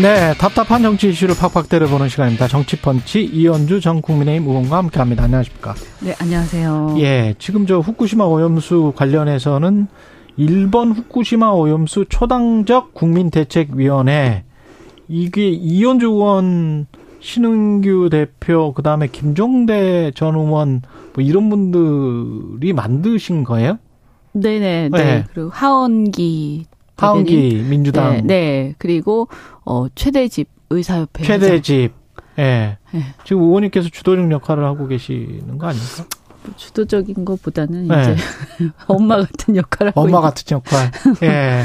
네, 답답한 정치 이슈를 팍팍 때려보는 시간입니다. 정치펀치 이현주 전 국민의힘 의원과 함께합니다. 안녕하십니까? 네, 안녕하세요. 예, 지금 저 후쿠시마 오염수 관련해서는 일본 후쿠시마 오염수 초당적 국민대책위원회 이게 이현주 의원 신은규 대표 그다음에 김종대 전 의원 뭐 이런 분들이 만드신 거예요? 네네 네. 네. 그리고 하원기 하원기 민주당. 네, 네. 그리고 어 최대집 의사협회. 최대집. 예. 네. 지금 의원님께서 주도적 역할을 하고 계시는 거 아닙니까? 뭐 주도적인 것보다는 네. 이제 엄마 같은 역할을 하고 엄마 같은 역할. 예.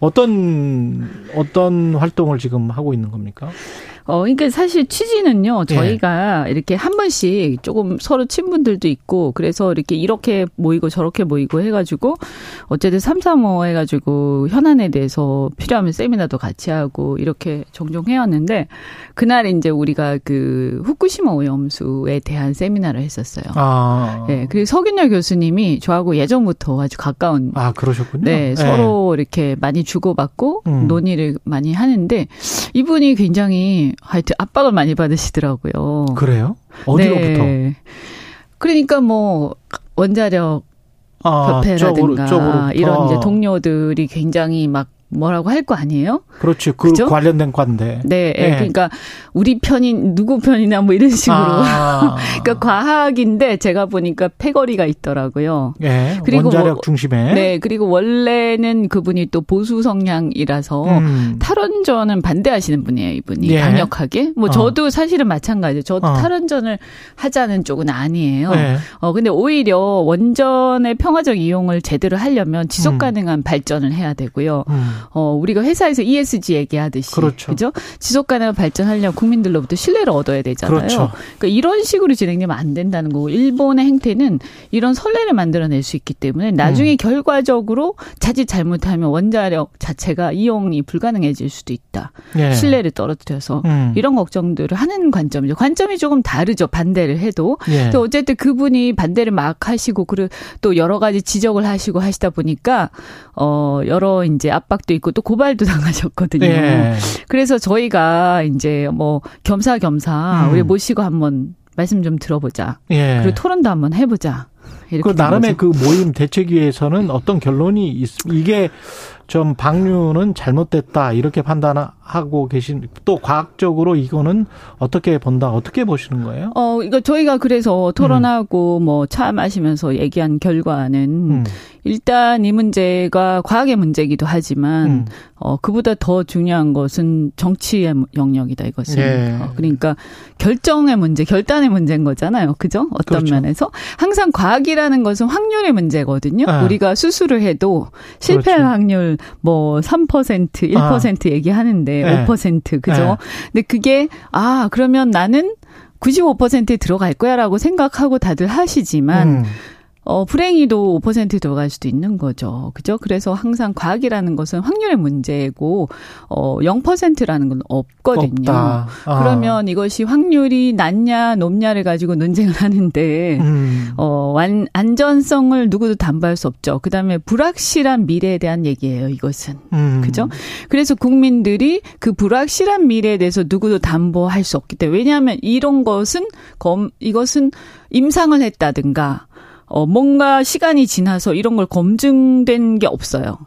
어떤 어떤 활동을 지금 하고 있는 겁니까? 어, 그러니까 사실 취지는요, 예. 저희가 네. 이렇게 한 번씩 조금 서로 친분들도 있고, 그래서 이렇게 이렇게 모이고 저렇게 모이고 해가지고, 어쨌든 3, 3, 5 해가지고, 현안에 대해서 필요하면 세미나도 같이 하고, 이렇게 종종 해왔는데, 그날 이제 우리가 그 후쿠시마 오염수에 대한 세미나를 했었어요. 아. 네, 그리고 서균열 교수님이 저하고 예전부터 아주 가까운. 아, 그러셨군요. 네, 네. 서로 이렇게 많이 주고받고, 음. 논의를 많이 하는데, 이분이 굉장히 하여튼 압박을 많이 받으시더라고요. 그래요? 어디로부터? 네. 그러니까 뭐 원자력 아, 협회라든가 쪽으로, 이런 이제 동료들이 굉장히 막 뭐라고 할 거 아니에요? 그렇죠. 그 그죠? 관련된 관데. 네, 네. 그러니까 우리 편인 누구 편이나 뭐 이런 식으로. 아. 그러니까 과학인데 제가 보니까 패거리가 있더라고요. 네, 그리고 원자력 뭐, 중심에. 네, 그리고 원래는 그분이 또 보수 성향이라서 음. 탈원전은 반대하시는 분이에요, 이분이 예. 강력하게. 뭐 어. 저도 어. 사실은 마찬가지예요. 저도 어. 탈원전을 하자는 쪽은 아니에요. 네. 어 근데 오히려 원전의 평화적 이용을 제대로 하려면 지속 음. 가능한 음. 발전을 해야 되고요. 음. 어, 우리가 회사에서 ESG 얘기하듯이. 그렇죠. 그죠? 지속 가능한 발전하려면 국민들로부터 신뢰를 얻어야 되잖아요. 그렇죠. 그러니까 이런 식으로 진행되면 안 된다는 거고, 일본의 행태는 이런 선례를 만들어낼 수 있기 때문에 나중에 음. 결과적으로 자칫 잘못하면 원자력 자체가 이용이 불가능해질 수도 있다. 예. 신뢰를 떨어뜨려서. 음. 이런 걱정들을 하는 관점이죠. 관점이 조금 다르죠. 반대를 해도. 예. 또 어쨌든 그분이 반대를 막 하시고, 그리고 또 여러 가지 지적을 하시고 하시다 보니까, 어, 여러 이제 압박 압박도 있고 또 고발도 당하셨거든요. 네. 그래서 저희가 이제 뭐 겸사겸사 음. 우리 모시고 한번 말씀 좀 들어보자. 예. 그리고 토론도 한번 해보자. 그 나름의 거죠. 그 모임 대책위에서는 어떤 결론이 있, 이게 좀 방류는 잘못됐다 이렇게 판단하고 계신 또 과학적으로 이거는 어떻게 본다 어떻게 보시는 거예요? 어 이거 저희가 그래서 토론하고 음. 뭐차 마시면서 얘기한 결과는 음. 일단 이 문제가 과학의 문제이기도 하지만 음. 어 그보다 더 중요한 것은 정치의 영역이다 이것은 예. 어, 그러니까 결정의 문제, 결단의 문제인 거잖아요, 그죠? 어떤 그렇죠. 면에서 항상 과학이라는 것은 확률의 문제거든요. 아. 우리가 수술을 해도 실패할 그렇죠. 확률 뭐 3% 1% 아. 얘기하는데 네. 5% 그죠? 네. 근데 그게 아 그러면 나는 95%에 들어갈 거야라고 생각하고 다들 하시지만 음. 어, 불행히도 5% 들어갈 수도 있는 거죠. 그죠? 그래서 항상 과학이라는 것은 확률의 문제고, 어, 0%라는 건 없거든요. 아. 그러면 이것이 확률이 낮냐, 높냐를 가지고 논쟁을 하는데, 음. 어, 완, 안전성을 누구도 담보할 수 없죠. 그 다음에 불확실한 미래에 대한 얘기예요, 이것은. 음. 그죠? 그래서 국민들이 그 불확실한 미래에 대해서 누구도 담보할 수 없기 때문에, 왜냐하면 이런 것은, 검, 이것은 임상을 했다든가, 어, 뭔가 시간이 지나서 이런 걸 검증된 게 없어요.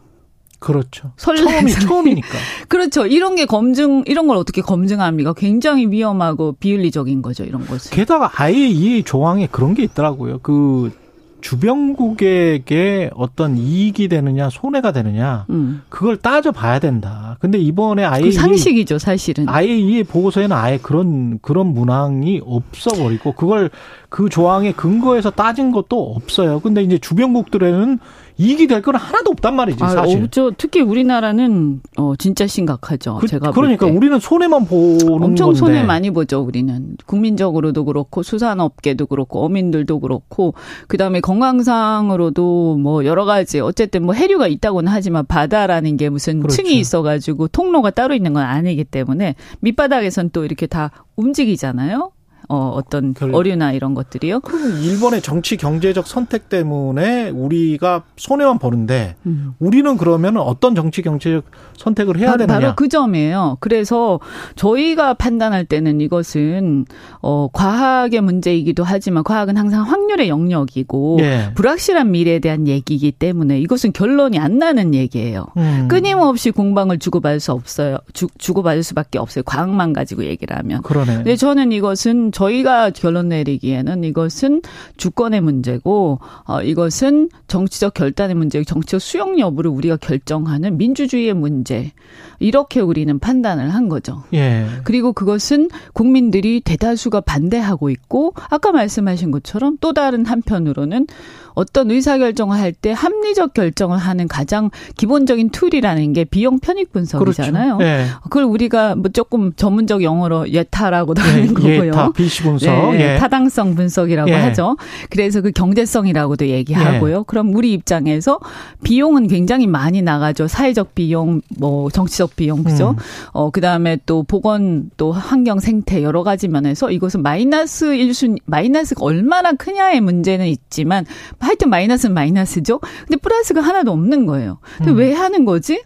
그렇죠. 처음이, 처음이니까. 그렇죠. 이런 게 검증, 이런 걸 어떻게 검증합니까? 굉장히 위험하고 비윤리적인 거죠, 이런 것은. 게다가 아예 이 조항에 그런 게 있더라고요. 그, 주변국에게 어떤 이익이 되느냐 손해가 되느냐 음. 그걸 따져 봐야 된다. 근데 이번에 아예 그 상식이죠 사실은. 아예 이 보고서에는 아예 그런 그런 문항이 없어 버리고 그걸 그 조항의 근거에서 따진 것도 없어요. 근데 이제 주변국들에는 이익이 될 건 하나도 없단 말이지 아, 사실. 없죠. 특히 우리나라는 어 진짜 심각하죠. 그, 제가 그러니까 우리는 손해만 보는 엄청 건데. 손해 많이 보죠. 우리는 국민적으로도 그렇고 수산업계도 그렇고 어민들도 그렇고 그다음에 건강상으로도 뭐 여러 가지 어쨌든 뭐 해류가 있다고는 하지만 바다라는 게 무슨 그렇죠. 층이 있어가지고 통로가 따로 있는 건 아니기 때문에 밑바닥에선 또 이렇게 다 움직이잖아요. 어, 어떤 결... 어류나 이런 것들이요. 그럼 일본의 정치 경제적 선택 때문에 우리가 손해만 보는데 음. 우리는 그러면 어떤 정치 경제적 선택을 해야 바로, 되느냐? 바로 그 점이에요. 그래서 저희가 판단할 때는 이것은 어, 과학의 문제이기도 하지만 과학은 항상 확률의 영역이고 예. 불확실한 미래에 대한 얘기이기 때문에 이것은 결론이 안 나는 얘기예요. 음. 끊임없이 공방을 주고받을 수 없어요. 주, 주고받을 수밖에 없어요. 과학만 가지고 얘기를 하면. 그러네. 근데 저는 이것은 저희가 결론 내리기에는 이것은 주권의 문제고 어 이것은 정치적 결단의 문제, 정치적 수용 여부를 우리가 결정하는 민주주의의 문제. 이렇게 우리는 판단을 한 거죠. 예. 그리고 그것은 국민들이 대다수가 반대하고 있고 아까 말씀하신 것처럼 또 다른 한편으로는 어떤 의사결정을 할 때 합리적 결정을 하는 가장 기본적인 tool이라는 게 비용 편익 분석이잖아요. 그렇죠. 네. 그걸 우리가 뭐 조금 전문적 용어로 예타라고도 네. 하는 거고요. 예타, BC 분석. 네. 예. 타당성 분석이라고 예. 하죠. 그래서 그 경제성이라고도 얘기하고요. 예. 그럼 우리 입장에서 비용은 굉장히 많이 나가죠. 사회적 비용, 뭐 정치적 비용, 그죠? 음. 어, 그 다음에 또 보건, 또 환경 생태 여러 가지 면에서 이것은 마이너스 1순, 마이너스가 얼마나 크냐의 문제는 있지만 하여튼 마이너스는 마이너스죠. 근데 플러스가 하나도 없는 거예요. 근데 음. 왜 하는 거지?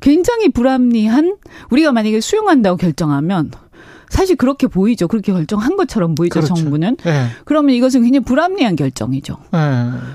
굉장히 불합리한 우리가 만약에 수용한다고 결정하면 사실 그렇게 보이죠. 그렇게 결정한 것처럼 보이죠. 그렇죠. 정부는. 네. 그러면 이것은 굉장히 불합리한 결정이죠. 네.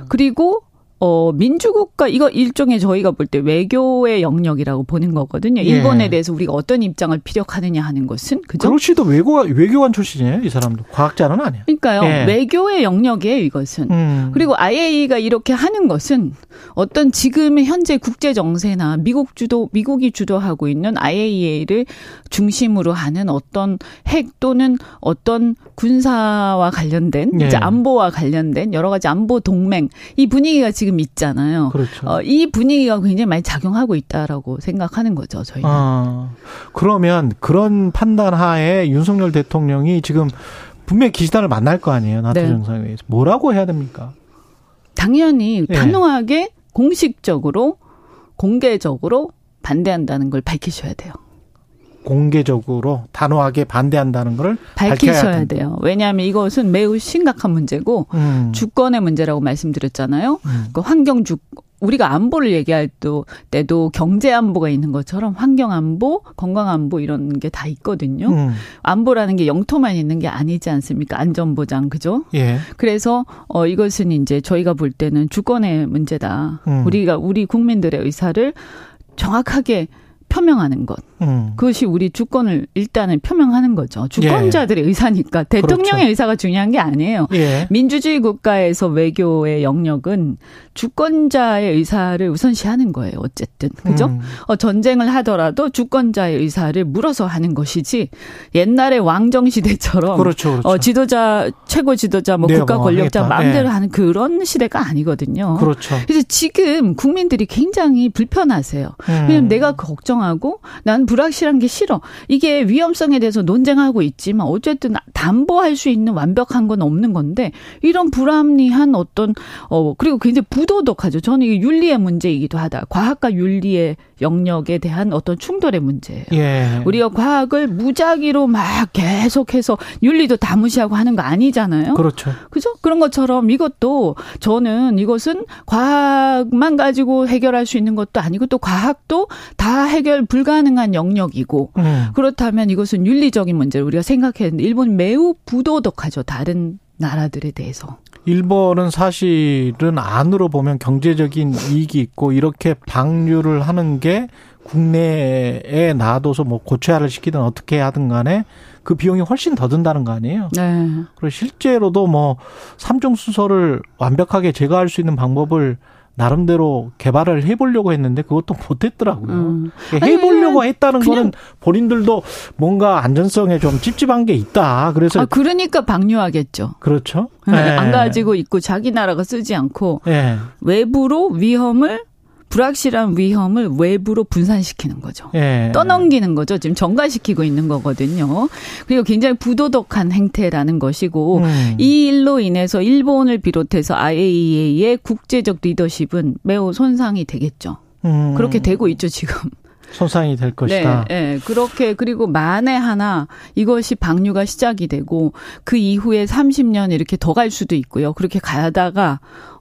그리고 어, 민주국가, 이거 일종의 저희가 볼 때 외교의 영역이라고 보는 거거든요. 예. 일본에 예. 대해서 우리가 어떤 입장을 피력하느냐 하는 것은. 그죠? 그렇지도 외교, 외교관 출신이에요, 이 사람도. 과학자는 아니에요. 그러니까요. 예. 외교의 영역이에요, 이것은. 음. 그리고 IAEA가 이렇게 하는 것은 어떤 지금의 현재 국제 정세나 미국 주도, 미국이 주도하고 있는 IAEA를 중심으로 하는 어떤 핵 또는 어떤 군사와 관련된, 예. 이제 안보와 관련된 여러 가지 안보 동맹, 이 분위기가 지금 있잖아요. 그렇죠. 어, 이 분위기가 굉장히 많이 작용하고 있다라고 생각하는 거죠, 저희는. 아, 그러면 그런 판단하에 윤석열 대통령이 지금 분명히 기시단을 만날 거 아니에요, 나토 네. 정상회의에서. 뭐라고 해야 됩니까? 당연히 예. 단호하게 네. 공식적으로 공개적으로 반대한다는 걸 밝히셔야 돼요. 공개적으로 단호하게 반대한다는 걸 밝히셔야 돼요. 왜냐하면 이것은 매우 심각한 문제고 음. 주권의 문제라고 말씀드렸잖아요. 음. 그 환경 주 우리가 안보를 얘기할 때도 경제 안보가 있는 것처럼 환경 안보, 건강 안보 이런 게 다 있거든요. 음. 안보라는 게 영토만 있는 게 아니지 않습니까? 안전 보장 그죠? 예. 그래서 어 이것은 이제 저희가 볼 때는 주권의 문제다. 음. 우리가 우리 국민들의 의사를 정확하게 표명하는 것. 음. 그것이 우리 주권을 일단은 표명하는 거죠. 주권자들의 예. 의사니까 대통령의 그렇죠. 의사가 중요한 게 아니에요. 예. 민주주의 국가에서 외교의 영역은 주권자의 의사를 우선시하는 거예요. 어쨌든 그죠? 음. 어, 전쟁을 하더라도 주권자의 의사를 물어서 하는 것이지 옛날에 왕정 시대처럼 그렇죠, 그렇죠. 어, 지도자 최고 지도자 뭐 국가 권력자 하겠다. 마음대로 예. 하는 그런 시대가 아니거든요. 그렇죠. 그래서 지금 국민들이 굉장히 불편하세요. 음. 왜냐면 내가 걱정 하고 난 불확실한 게 싫어. 이게 위험성에 대해서 논쟁하고 있지만 어쨌든 담보할 수 있는 완벽한 건 없는 건데 이런 불합리한 어떤 어 그리고 굉장히 부도덕하죠. 저는 이게 윤리의 문제이기도 하다. 과학과 윤리의 영역에 대한 어떤 충돌의 문제예요. 예. 우리가 과학을 무작위로 막 계속해서 윤리도 다 무시하고 하는 거 아니잖아요. 그렇죠. 그죠? 그런 것처럼 이것도 저는 이것은 과학만 가지고 해결할 수 있는 것도 아니고 또 과학도 다 해결 불가능한 영역이고 음. 그렇다면 이것은 윤리적인 문제를 우리가 생각했는데 일본 매우 부도덕하죠. 다른 나라들에 대해서. 일본은 사실은 안으로 보면 경제적인 이익이 있고 이렇게 방류를 하는 게 국내에 놔둬서 뭐 고체화를 시키든 어떻게 하든 간에 그 비용이 훨씬 더 든다는 거 아니에요? 네. 그리고 실제로도 뭐 삼중 수소를 완벽하게 제거할 수 있는 방법을 나름대로 개발을 해보려고 했는데 그것도 못했더라고요. 음. 해보려고 했다는 거는 본인들도 뭔가 안전성에 좀 찝찝한 게 있다. 그래서 아, 그러니까 방류하겠죠. 그렇죠. 네. 안 가지고 있고 자기 나라가 쓰지 않고 네. 외부로 위험을 불확실한 위험을 외부로 분산시키는 거죠. 예. 떠넘기는 거죠. 지금 전가시키고 있는 거거든요. 그리고 굉장히 부도덕한 행태라는 것이고 음. 이 일로 인해서 일본을 비롯해서 IAEA의 국제적 리더십은 매우 손상이 되겠죠. 음. 그렇게 되고 있죠, 지금. 손상이 될 것이다. 네, 네, 그렇게 그리고 만에 하나 이것이 방류가 시작이 되고 그 이후에 30년 이렇게 더 갈 수도 있고요. 그렇게 가다가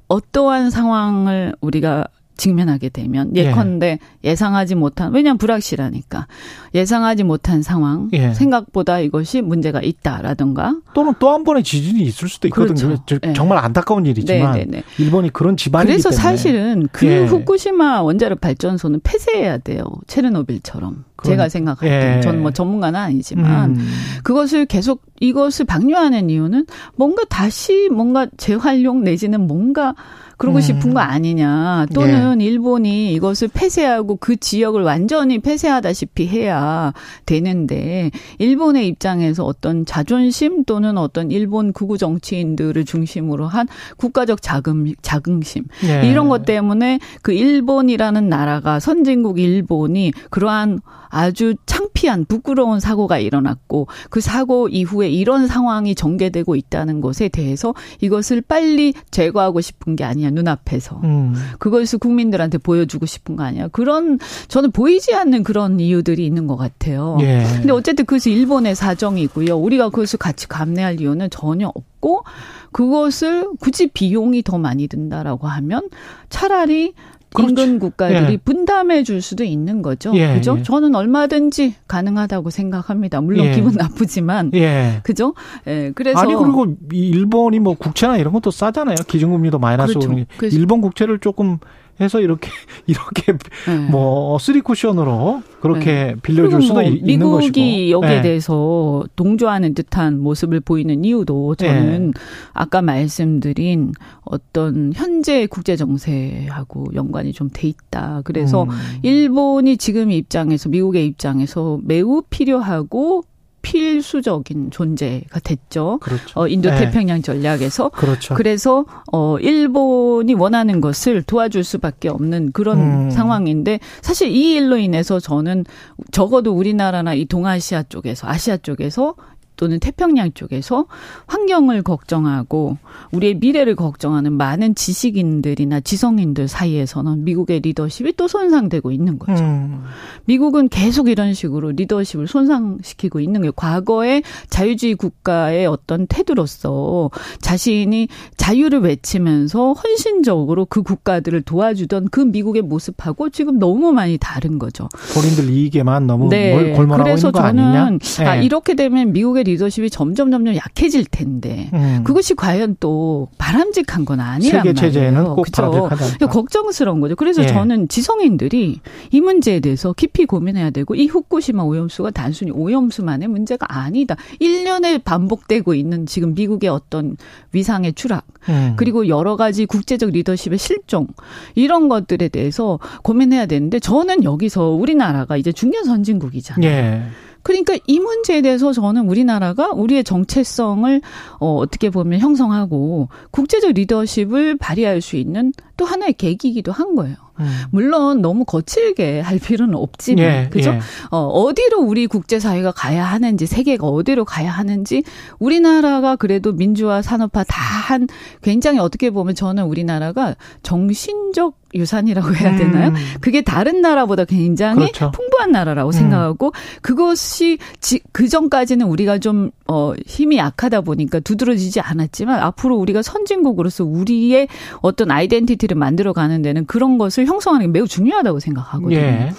어떠한 상황을 우리가 직면하게 되면 예. 예컨대 예. 상하지 못한 왜냐하면 불확실하니까 예상하지 못한 상황 예. 생각보다 이것이 문제가 있다라든가 또는 또 한 번의 지진이 있을 수도 있거든요. 그렇죠. 예. 정말 안타까운 일이지만 네네네. 네, 네. 일본이 그런 집안이기 그래서 때문에. 사실은 그 예. 후쿠시마 원자력 발전소는 폐쇄해야 돼요. 체르노빌처럼 제가 생각할 때 저는 뭐 전문가는 아니지만 음. 그것을 계속 이것을 방류하는 이유는 뭔가 다시 뭔가 재활용 내지는 뭔가 그러고 음. 싶은 거 아니냐. 또는 예. 일본이 이것을 폐쇄하고 그 지역을 완전히 폐쇄하다시피 해야 되는데 일본의 입장에서 어떤 자존심 또는 어떤 일본 구구 정치인들을 중심으로 한 국가적 자금 자긍심 예. 이런 것 때문에 그 일본이라는 나라가 선진국 일본이 그러한 아주 창피한 부끄러운 사고가 일어났고 그 사고 이후에 이런 상황이 전개되고 있다는 것에 대해서 이것을 빨리 제거하고 싶은 게 아니야 눈앞에서 음. 그것을 국민들한테 보여주고 싶은 거 아니야 그런 저는 보이지 않는 그런 이유들이 있는 것 같아요. 예. 근데 어쨌든 그것이 일본의 사정이고요. 우리가 그것을 같이 감내할 이유는 전혀 없고 그것을 굳이 비용이 더 많이 든다라고 하면 차라리 그렇죠. 인근 국가들이 예. 분담해 줄 수도 있는 거죠. 예, 그죠? 예. 저는 얼마든지 가능하다고 생각합니다. 물론 예. 기분 나쁘지만. 예. 그죠? 예. 그래서 아니 그리고 일본이 뭐 국채나 이런 것도 싸잖아요. 기준금리도 마이너스 그렇죠. 일본 국채를 조금 해서 이렇게 이렇게 네. 뭐 쓰리 쿠션으로 그렇게 네. 빌려줄 수도 뭐 있는 것이고 미국이 여기에 네. 대해서 동조하는 듯한 모습을 보이는 이유도 저는 네. 아까 말씀드린 어떤 현재 국제 정세하고 연관이 좀 돼 있다. 그래서 음. 일본이 지금 입장에서 미국의 입장에서 매우 필요하고 필수적인 존재가 됐죠. 그렇죠. 어, 인도 태평양 네. 전략에서 그렇죠. 그래서 어 일본이 원하는 것을 도와줄 수밖에 없는 그런 음. 상황인데 사실 이 일로 인해서 저는 적어도 우리나라나 이 동아시아 쪽에서 아시아 쪽에서 또는 태평양 쪽에서 환경을 걱정하고 우리의 미래를 걱정하는 많은 지식인들이나 지성인들 사이에서는 미국의 리더십이 또 손상되고 있는 거죠. 음. 미국은 계속 이런 식으로 리더십을 손상시키고 있는 게 과거의 자유주의 국가의 어떤 태도로서 자신이 자유를 외치면서 헌신적으로 그 국가들을 도와주던 그 미국의 모습하고 지금 너무 많이 다른 거죠. 본인들 이익에만 너무 네. 골몰하고 있는 거 아니냐? 네. 아, 이렇게 되면 미국의 리더십이 점점 점점 약해질 텐데 음. 그것이 과연 또 바람직한 건 아니란 세계 체제는 꼭 그렇죠. 걱정스러운 거죠. 그래서 예. 저는 지성인들이 이 문제에 대해서 깊이 고민해야 되고 이 후쿠시마 오염수가 단순히 오염수만의 문제가 아니다. 1년에 반복되고 있는 지금 미국의 어떤 위상의 추락 음. 그리고 여러 가지 국제적 리더십의 실종 이런 것들에 대해서 고민해야 되는데 저는 여기서 우리나라가 이제 중견 선진국이잖아요. 예. 그러니까 이 문제에 대해서 저는 우리나라가 우리의 정체성을 어, 어떻게 보면 형성하고 국제적 리더십을 발휘할 수 있는 또 하나의 계기이기도 한 거예요. 음. 물론 너무 거칠게 할 필요는 없지만 예, 그죠? 예. 어, 어디로 우리 국제 사회가 가야 하는지 세계가 어디로 가야 하는지 우리나라가 그래도 민주화 산업화 다 한 굉장히 어떻게 보면 저는 우리나라가 정신적 유산이라고 해야 되나요? 음. 그게 다른 나라보다 굉장히 그렇죠. 풍부한 나라라고 음. 생각하고 그것이 지, 그 전까지는 우리가 좀 어, 힘이 약하다 보니까 두드러지지 않았지만 앞으로 우리가 선진국으로서 우리의 어떤 아이덴티티를 만들어 가는 데는 그런 것을 형성하는 게 매우 중요하다고 생각하거든요. 예.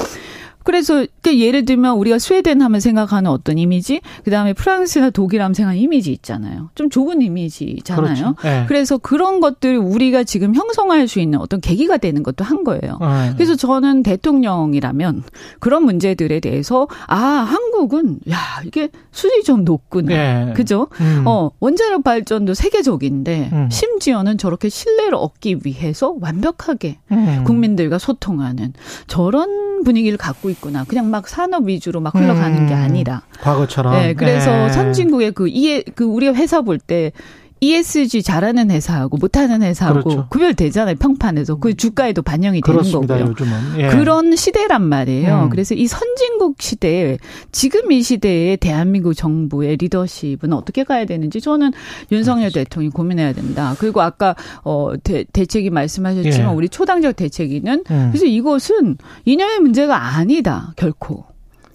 그래서 그 예를 들면 우리가 스웨덴 하면 생각하는 어떤 이미지, 그 다음에 프랑스나 독일 하면 생각하는 이미지 있잖아요. 좀 좁은 이미지잖아요. 그렇죠. 네. 그래서 그런 것들을 우리가 지금 형성할 수 있는 어떤 계기가 되는 것도 한 거예요. 네. 그래서 저는 대통령이라면 그런 문제들에 대해서 아 한국은 야 이게 수준이 좀 높구나, 네. 그죠? 음. 어 원자력 발전도 세계적인데 음. 심지어는 저렇게 신뢰를 얻기 위해서 완벽하게 음. 국민들과 소통하는 저런 분위기를 갖고 있 구나. 그냥 막 산업 위주로 막 흘러가는 게 음. 아니라 과거처럼. 네, 그래서 네. 선진국의 그 이해 그 우리가 회사 볼 때 ESG 잘하는 회사하고 못하는 회사하고 그렇죠. 구별되잖아요 평판에서 그 주가에도 반영이 되는 거고요. 예. 그런 시대란 말이에요. 음. 그래서 이 선진국 시대에 지금 이 시대에 대한민국 정부의 리더십은 어떻게 가야 되는지 저는 윤석열 그렇죠. 대통령이 고민해야 된다. 그리고 아까 어 대, 대책이 말씀하셨지만 예. 우리 초당적 대책위는 음. 그래서 이것은 이념의 문제가 아니다 결코.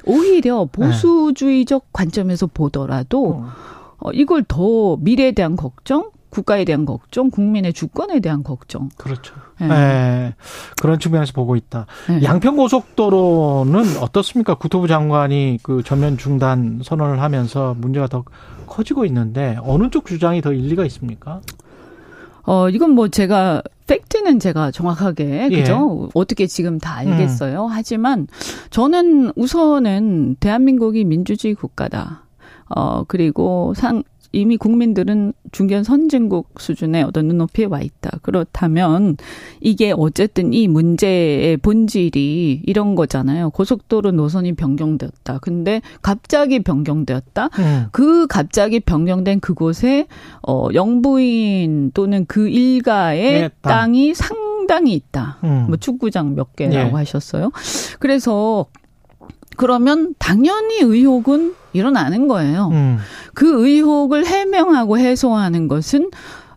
오히려 보수주의적 네. 관점에서 보더라도 어. 어, 이걸 더 미래에 대한 걱정, 국가에 대한 걱정, 국민의 주권에 대한 걱정. 그렇죠. 네. 네. 그런 측면에서 보고 있다. 네. 양평 고속도로는 어떻습니까? 국토부 장관이 그 전면 중단 선언을 하면서 문제가 더 커지고 있는데 어느 쪽 주장이 더 일리가 있습니까? 어, 이건 뭐 제가 팩트는 제가 정확하게 예. 그죠? 예. 어떻게 지금 다 알겠어요. 음. 하지만 저는 우선은 대한민국이 민주주의 국가다. 어, 그리고 상, 이미 국민들은 중견 선진국 수준의 어떤 눈높이에 와 있다. 그렇다면 이게 어쨌든 이 문제의 본질이 이런 거잖아요. 고속도로 노선이 변경되었다. 근데 갑자기 변경되었다. 음. 그 갑자기 변경된 그곳에 어 영부인 또는 그 일가의 네, 땅이 상당히 있다. 음. 뭐 축구장 몇 개라고 네. 하셨어요. 그래서 그러면 당연히 의혹은 일어나는 거예요. 음. 그 의혹을 해명하고 해소하는 것은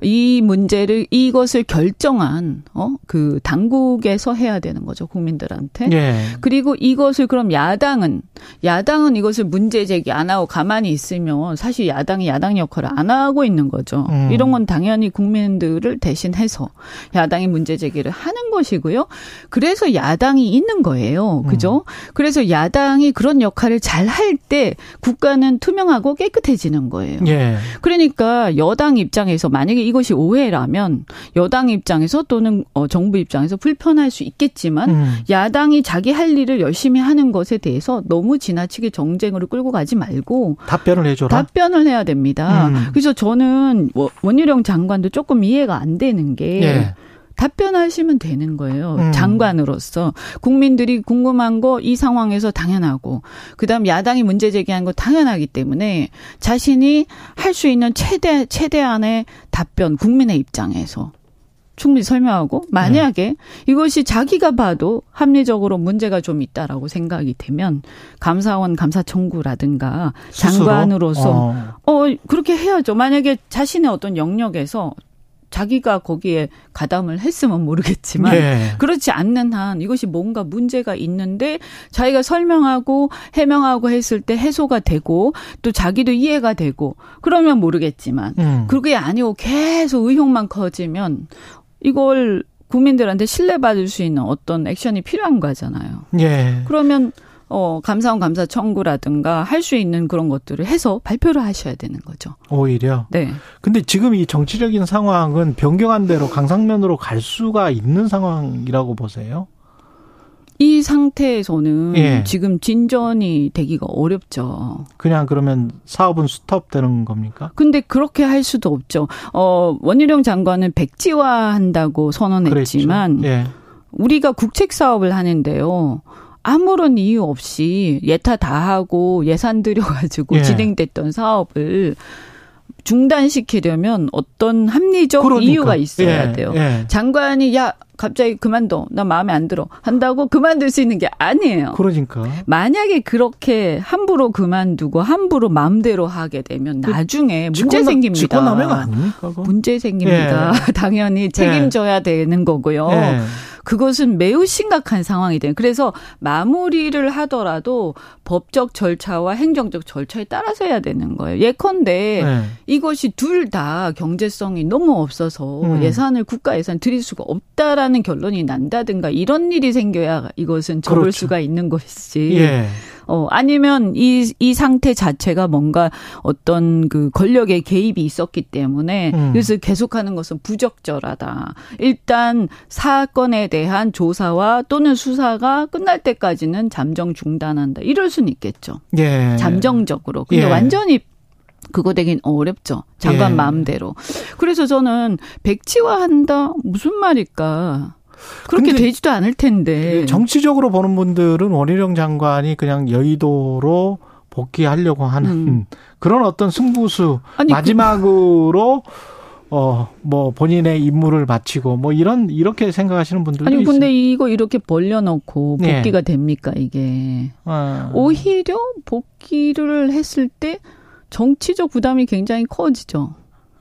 이 문제를 이것을 결정한 어 그 당국에서 해야 되는 거죠 국민들한테. 예. 그리고 이것을 그럼 야당은 야당은 이것을 문제 제기 안 하고 가만히 있으면 사실 야당이 야당 역할을 안 하고 있는 거죠. 음. 이런 건 당연히 국민들을 대신해서 야당이 문제 제기를 하는 것이고요. 그래서 야당이 있는 거예요. 그죠? 음. 그래서 야당이 그런 역할을 잘 할 때 국가는 투명하고 깨끗해지는 거예요. 예. 그러니까 여당 입장에서 만약에 이 것이 오해라면 여당 입장에서 또는 어, 정부 입장에서 불편할 수 있겠지만 음. 야당이 자기 할 일을 열심히 하는 것에 대해서 너무 지나치게 정쟁으로 끌고 가지 말고 답변을 해줘라. 답변을 해야 됩니다. 음. 그래서 저는 원희룡 장관도 조금 이해가 안 되는 게 예. 답변하시면 되는 거예요. 음. 장관으로서 국민들이 궁금한 거 이 상황에서 당연하고 그다음 야당이 문제 제기한 거 당연하기 때문에 자신이 할 수 있는 최대 최대한의 답변 국민의 입장에서 충분히 설명하고 만약에 네. 이것이 자기가 봐도 합리적으로 문제가 좀 있다라고 생각이 되면 감사원 감사 청구라든가 장관으로서 어. 어 그렇게 해야죠. 만약에 자신의 어떤 영역에서 자기가 거기에 가담을 했으면 모르겠지만 네. 그렇지 않는 한 이것이 뭔가 문제가 있는데 자기가 설명하고 해명하고 했을 때 해소가 되고 또 자기도 이해가 되고 그러면 모르겠지만 음. 그게 아니고 계속 의혹만 커지면 이걸 국민들한테 신뢰받을 수 있는 어떤 액션이 필요한 거잖아요. 예. 그러면 어, 감사원 감사 청구라든가 할 수 있는 그런 것들을 해서 발표를 하셔야 되는 거죠. 오히려? 네. 근데 지금 이 정치적인 상황은 변경한 대로 강상면으로 갈 수가 있는 상황이라고 보세요? 이 상태에서는 예. 지금 진전이 되기가 어렵죠. 그냥 그러면 사업은 스톱되는 겁니까? 근데 그렇게 할 수도 없죠. 어, 원희룡 장관은 백지화한다고 선언했지만 예. 우리가 국책 사업을 하는데요. 아무런 이유 없이 예타 다 하고 예산 들여가지고 예. 진행됐던 사업을 중단시키려면 어떤 합리적 그러니까. 이유가 있어야 예. 돼요. 예. 장관이 야 갑자기 그만둬 나 마음에 안 들어 한다고 그만둘 수 있는 게 아니에요. 그러니까 만약에 그렇게 함부로 그만두고 함부로 마음대로 하게 되면 그 나중에 문제 생깁니다. 직권남용 아닙니까? 문제 생깁니다. 예. 당연히 책임져야 되는 거고요. 예. 그것은 매우 심각한 상황이 돼요. 그래서 마무리를 하더라도 법적 절차와 행정적 절차에 따라서 해야 되는 거예요. 예컨대 네. 이것이 둘 다 경제성이 너무 없어서 음. 예산을 국가 예산 드릴 수가 없다라는 결론이 난다든가 이런 일이 생겨야 이것은 접을 그렇죠. 수가 있는 것이지. 예. 어, 아니면 이, 이 상태 자체가 뭔가 어떤 그 권력의 개입이 있었기 때문에 음. 그래서 계속하는 것은 부적절하다. 일단 사건에 대한 조사와 또는 수사가 끝날 때까지는 잠정 중단한다. 이럴 수는 있겠죠. 예. 잠정적으로. 근데 예. 완전히 그거 되긴 어렵죠. 장관 예. 마음대로. 그래서 저는 백지화한다 무슨 말일까? 그렇게 되지도 않을 텐데. 정치적으로 보는 분들은 원희룡 장관이 그냥 여의도로 복귀하려고 하는 음. 그런 어떤 승부수 아니, 그 마지막으로 그... 어, 뭐, 본인의 임무를 마치고, 뭐, 이런, 이렇게 생각하시는 분들도 아니, 근데 있어요. 이거 이렇게 벌려놓고 네. 복귀가 네. 됩니까, 이게. 아. 오히려 복귀를 했을 때 정치적 부담이 굉장히 커지죠.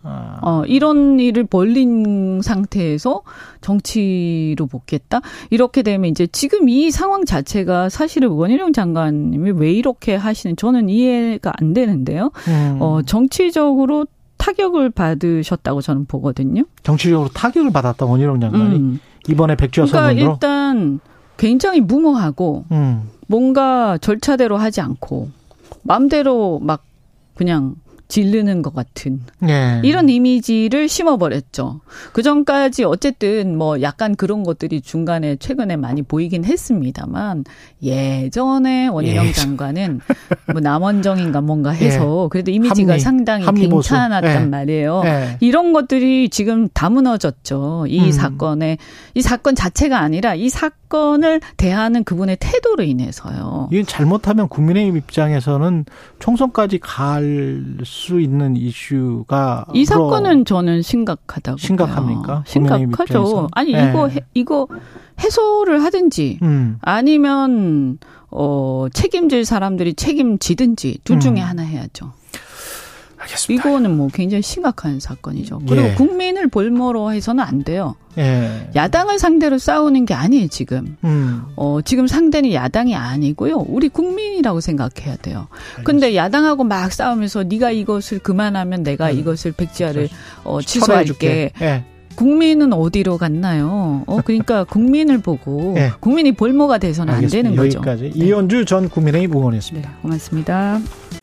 아. 어, 이런 일을 벌린 상태에서 정치로 복귀했다? 이렇게 되면 이제 지금 이 상황 자체가 사실은 원희룡 장관님이 왜 이렇게 하시는 저는 이해가 안 되는데요. 음. 어, 정치적으로 타격을 받으셨다고 저는 보거든요. 정치적으로 타격을 받았다 원희룡 장관이 음. 이번에 백지화 그러니까 선언으로. 일단 굉장히 무모하고 음. 뭔가 절차대로 하지 않고 마음대로 막 그냥 질르는 것 같은 네. 이런 이미지를 심어버렸죠. 그 전까지 어쨌든 뭐 약간 그런 것들이 중간에 최근에 많이 보이긴 했습니다만 예전에 원희룡 예. 장관은 뭐 남원정인가 뭔가 해서 예. 그래도 이미지가 합리, 상당히 합리 괜찮았단 예. 말이에요. 예. 이런 것들이 지금 다 무너졌죠. 이 음. 사건에 이 사건 자체가 아니라 이 사건을 대하는 그분의 태도로 인해서요. 이게 잘못하면 국민의힘 입장에서는 총선까지 갈수 있는 이슈가 이 사건은 저는 심각하다고 심각합니까? 심각하죠. 아니 네. 이거 이거 해소를 하든지 음. 아니면 어 책임질 사람들이 책임지든지 둘 중에 음. 하나 해야죠. 알겠습니다. 이거는 뭐 굉장히 심각한 사건이죠. 그리고 예. 국민을 볼모로 해서는 안 돼요. 예. 야당을 상대로 싸우는 게 아니에요, 지금. 음. 어, 지금 상대는 야당이 아니고요. 우리 국민이라고 생각해야 돼요. 알겠습니다. 근데 야당하고 막 싸우면서 네가 이것을 그만하면 내가 음. 이것을 백지화를 어, 취소할게. 예. 국민은 어디로 갔나요? 어, 그러니까 국민을 보고 예. 국민이 볼모가 돼서는 알겠습니다. 안 되는 거죠. 여기까지 네. 이현주 전 국민의힘 의원이었습니다. 네, 고맙습니다.